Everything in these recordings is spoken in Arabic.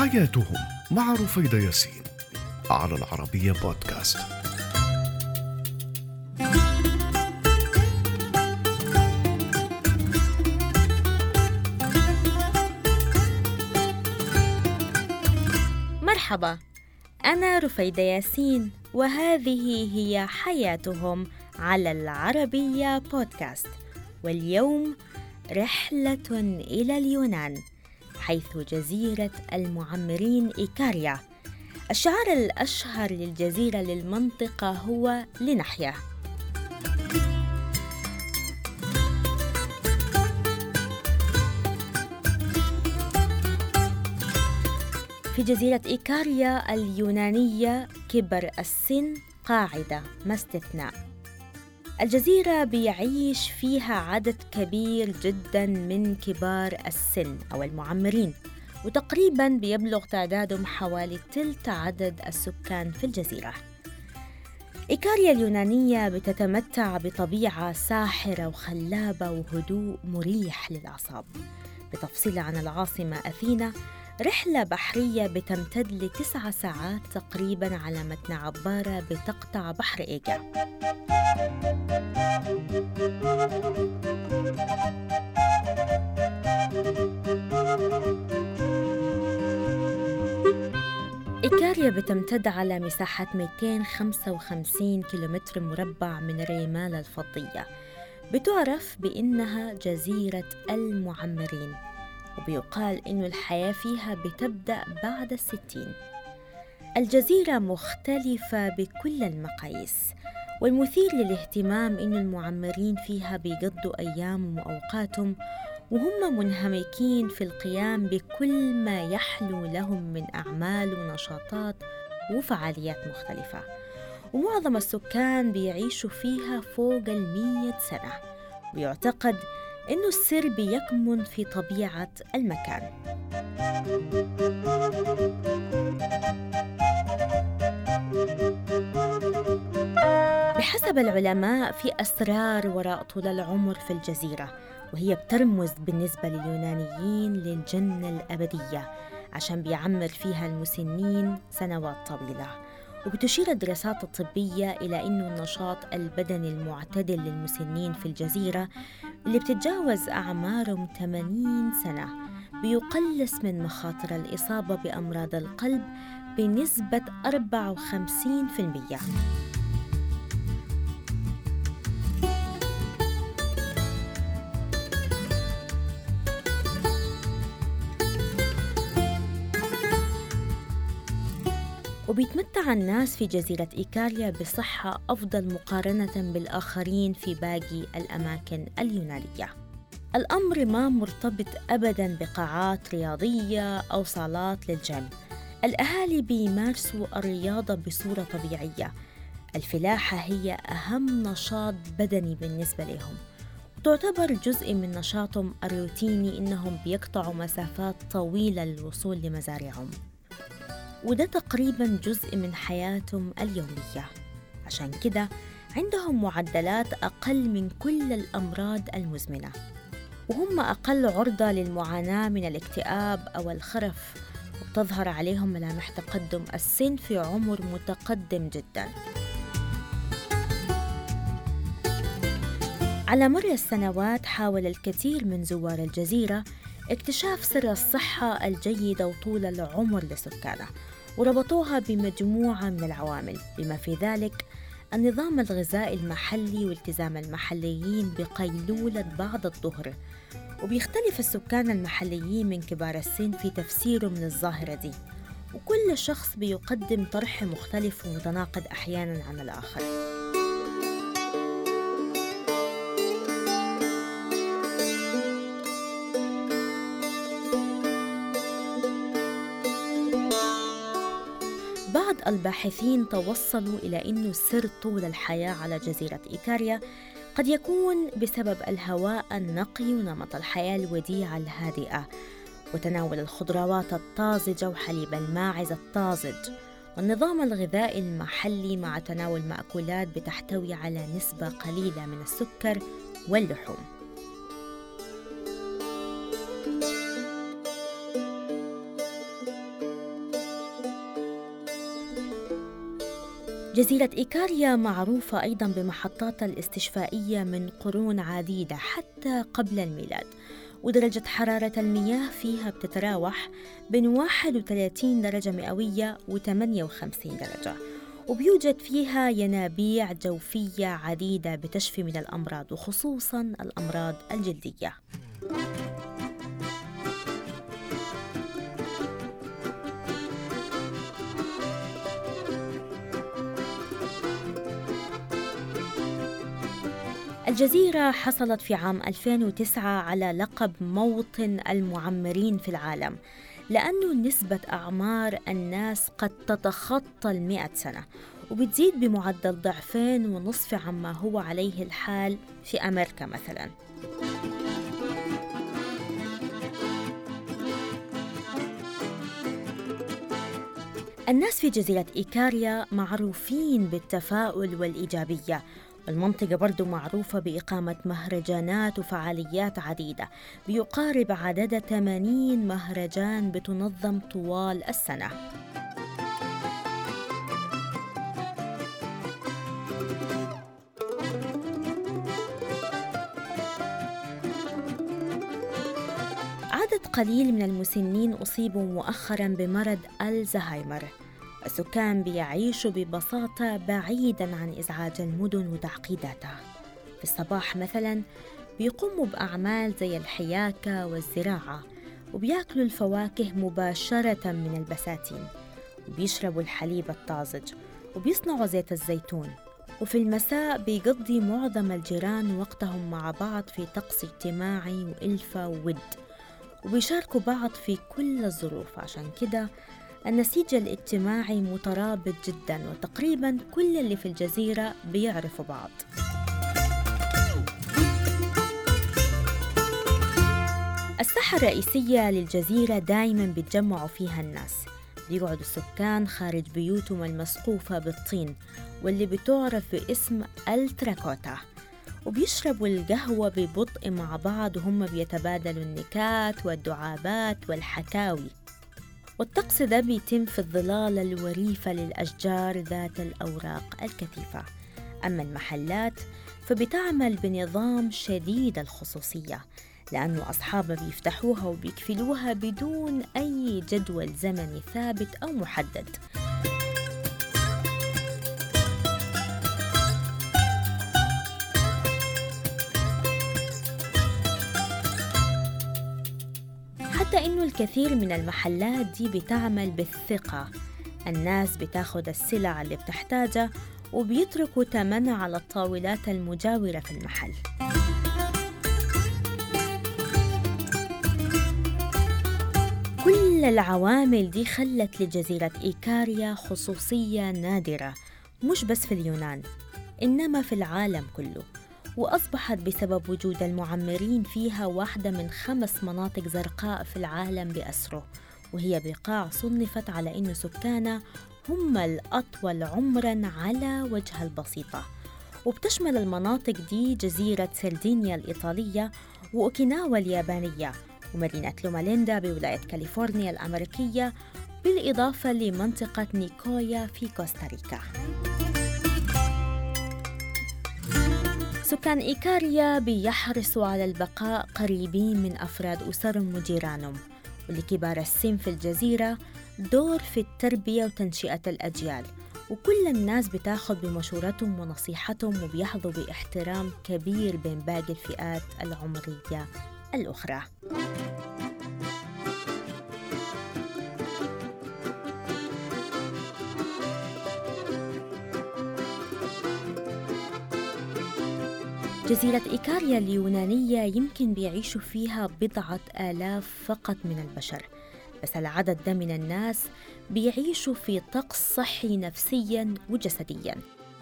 حياتهم مع رفيدة ياسين على العربية بودكاست. مرحبا أنا رفيدة ياسين وهذه هي حياتهم على العربية بودكاست. واليوم رحلة إلى اليونان. حيث جزيرة المعمرين إيكاريا. الشعار الأشهر للجزيرة للمنطقة هو لنحيا في جزيرة إيكاريا اليونانية كبر السن قاعدة ما استثناء. الجزيرة بيعيش فيها عدد كبير جدا من كبار السن أو المعمرين وتقريبا بيبلغ تعدادهم حوالي تلت عدد السكان في الجزيرة. إيكاريا اليونانية بتتمتع بطبيعة ساحرة وخلابة وهدوء مريح للأعصاب. بتفصيل عن العاصمة أثينا رحلة بحرية بتمتد لتسعة ساعات تقريبا على متن عبارة بتقطع بحر إيجا. إيكاريا بتمتد على مساحة 255 كيلومتر مربع من الرمال الفضية بتعرف بإنها جزيرة المعمرين. وبيقال إنه الحياة فيها بتبدأ بعد الستين. الجزيرة مختلفة بكل المقاييس والمثير للاهتمام إن المعمرين فيها بيقضوا أيامهم وأوقاتهم وهم منهمكين في القيام بكل ما يحلو لهم من أعمال ونشاطات وفعاليات مختلفة. ومعظم السكان بيعيشوا فيها فوق المية سنة. ويعتقد إنه السر بيكمن في طبيعة المكان. بحسب العلماء في أسرار وراء طول العمر في الجزيرة وهي بترمز بالنسبة لليونانيين للجنة الأبدية عشان بيعمر فيها المسنين سنوات طويلة. وبتشير الدراسات الطبية إلى أن النشاط البدني المعتدل للمسنين في الجزيرة اللي بتتجاوز أعمارهم 80 سنة بيقلص من مخاطر الإصابة بأمراض القلب بنسبة 54% وبيتمتع الناس في جزيرة إيكاليا بصحة أفضل مقارنة بالآخرين في باقي الأماكن اليونانية. الأمر ما مرتبط أبدا بقاعات رياضية أو صالات للجيم. الأهالي بيمارسوا الرياضة بصورة طبيعية. الفلاحة هي أهم نشاط بدني بالنسبة لهم. تعتبر جزء من نشاطهم الروتيني إنهم بيقطعوا مسافات طويلة للوصول لمزارعهم. وده تقريبا جزء من حياتهم اليومية. عشان كده عندهم معدلات أقل من كل الأمراض المزمنة وهم أقل عرضة للمعاناة من الاكتئاب أو الخرف وتظهر عليهم ملامح تقدم السن في عمر متقدم جدا. على مر السنوات حاول الكثير من زوار الجزيرة اكتشاف سر الصحة الجيدة وطول العمر لسكانها وربطوها بمجموعة من العوامل بما في ذلك النظام الغذائي المحلي والتزام المحليين بقيلولة بعد الظهر. وبيختلف السكان المحليين من كبار السن في تفسيره من الظاهرة دي. وكل شخص بيقدم طرح مختلف ومتناقض أحيانا عن الآخر. الباحثين توصلوا إلى أن سر طول الحياة على جزيرة إيكاريا قد يكون بسبب الهواء النقي ونمط الحياة الوديعة الهادئة. وتناول الخضروات الطازجة وحليب الماعز الطازج. والنظام الغذائي المحلي مع تناول مأكولات بتحتوي على نسبة قليلة من السكر واللحوم. جزيرة إيكاريا معروفة أيضا بمحطاتها الاستشفائية من قرون عديدة حتى قبل الميلاد ودرجة حرارة المياه فيها بتتراوح بين 31 درجة مئوية و 58 درجة وبيوجد فيها ينابيع جوفية عديدة بتشفي من الأمراض وخصوصا الأمراض الجلدية. الجزيرة حصلت في عام 2009 على لقب موطن المعمرين في العالم لأنه نسبة أعمار الناس قد تتخطى المئة سنة وبتزيد بمعدل ضعفين ونصف عما هو عليه الحال في أمريكا مثلاً. الناس في جزيرة إيكاريا معروفين بالتفاؤل والإيجابية المنطقة برضو معروفة بإقامة مهرجانات وفعاليات عديدة بيقارب عدد 80 مهرجان بتنظم طوال السنة. عدد قليل من المسنين أصيبوا مؤخرا بمرض ألزهايمر. السكان بيعيشوا ببساطة بعيدا عن إزعاج المدن وتعقيداتها. في الصباح مثلا بيقوموا بأعمال زي الحياكة والزراعة وبيأكلوا الفواكه مباشرة من البساتين وبيشربوا الحليب الطازج وبيصنعوا زيت الزيتون. وفي المساء بيقضي معظم الجيران وقتهم مع بعض في طقس اجتماعي وإلفة وود وبيشاركوا بعض في كل الظروف. عشان كده النسيج الاجتماعي مترابط جدا وتقريبا كل اللي في الجزيرة بيعرفوا بعض. الساحة الرئيسية للجزيرة دايما بيتجمعوا فيها الناس. بيقعدوا السكان خارج بيوتهم المسقوفة بالطين واللي بتعرف باسم التراكوتا وبيشربوا القهوة ببطء مع بعض وهم بيتبادلوا النكات والدعابات والحكاوي. والطقس ده بيتم في الظلال الوريفة للأشجار ذات الأوراق الكثيفة. أما المحلات فبتعمل بنظام شديد الخصوصية لأنه أصحابها بيفتحوها وبيكفلوها بدون أي جدول زمني ثابت أو محدد. حتى إنه الكثير من المحلات دي بتعمل بالثقة. الناس بتاخد السلع اللي بتحتاجها وبيتركوا تمنها على الطاولات المجاورة في المحل. كل العوامل دي خلت لجزيرة إيكاريا خصوصية نادرة مش بس في اليونان إنما في العالم كله. وأصبحت بسبب وجود المعمرين فيها واحدة من خمس مناطق زرقاء في العالم بأسره وهي بقاع صنفت على أن سكانها هم الأطول عمرا على وجه البسيطة. وبتشمل المناطق دي جزيرة سردينيا الإيطالية وأوكيناوا اليابانية ومدينة لوماليندا بولاية كاليفورنيا الأمريكية بالإضافة لمنطقة نيكويا في كوستاريكا. سكان إيكاريا بيحرصوا على البقاء قريبين من أفراد أسرهم وجيرانهم ولكبار السن في الجزيرة دور في التربية وتنشئة الأجيال. وكل الناس بتاخذ بمشورتهم ونصيحتهم وبيحظوا باحترام كبير بين باقي الفئات العمرية الأخرى. جزيرة إيكاريا اليونانية يمكن بيعيشوا فيها بضعة آلاف فقط من البشر بس العدد ده من الناس بيعيشوا في طقس صحي نفسيا وجسديا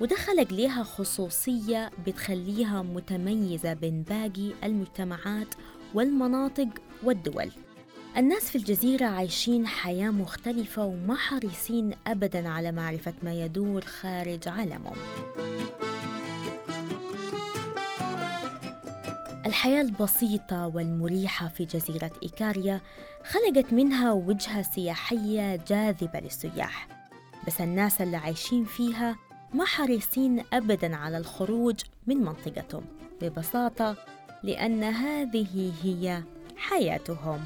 وده خلق ليها خصوصية بتخليها متميزة بين باقي المجتمعات والمناطق والدول. الناس في الجزيرة عايشين حياة مختلفة وما حريصين أبدا على معرفة ما يدور خارج عالمهم. الحياة البسيطة والمريحة في جزيرة إيكاريا خلقت منها وجهة سياحية جاذبة للسياح. بس الناس اللي عايشين فيها ما حريصين أبدا على الخروج من منطقتهم ببساطة لأن هذه هي حياتهم.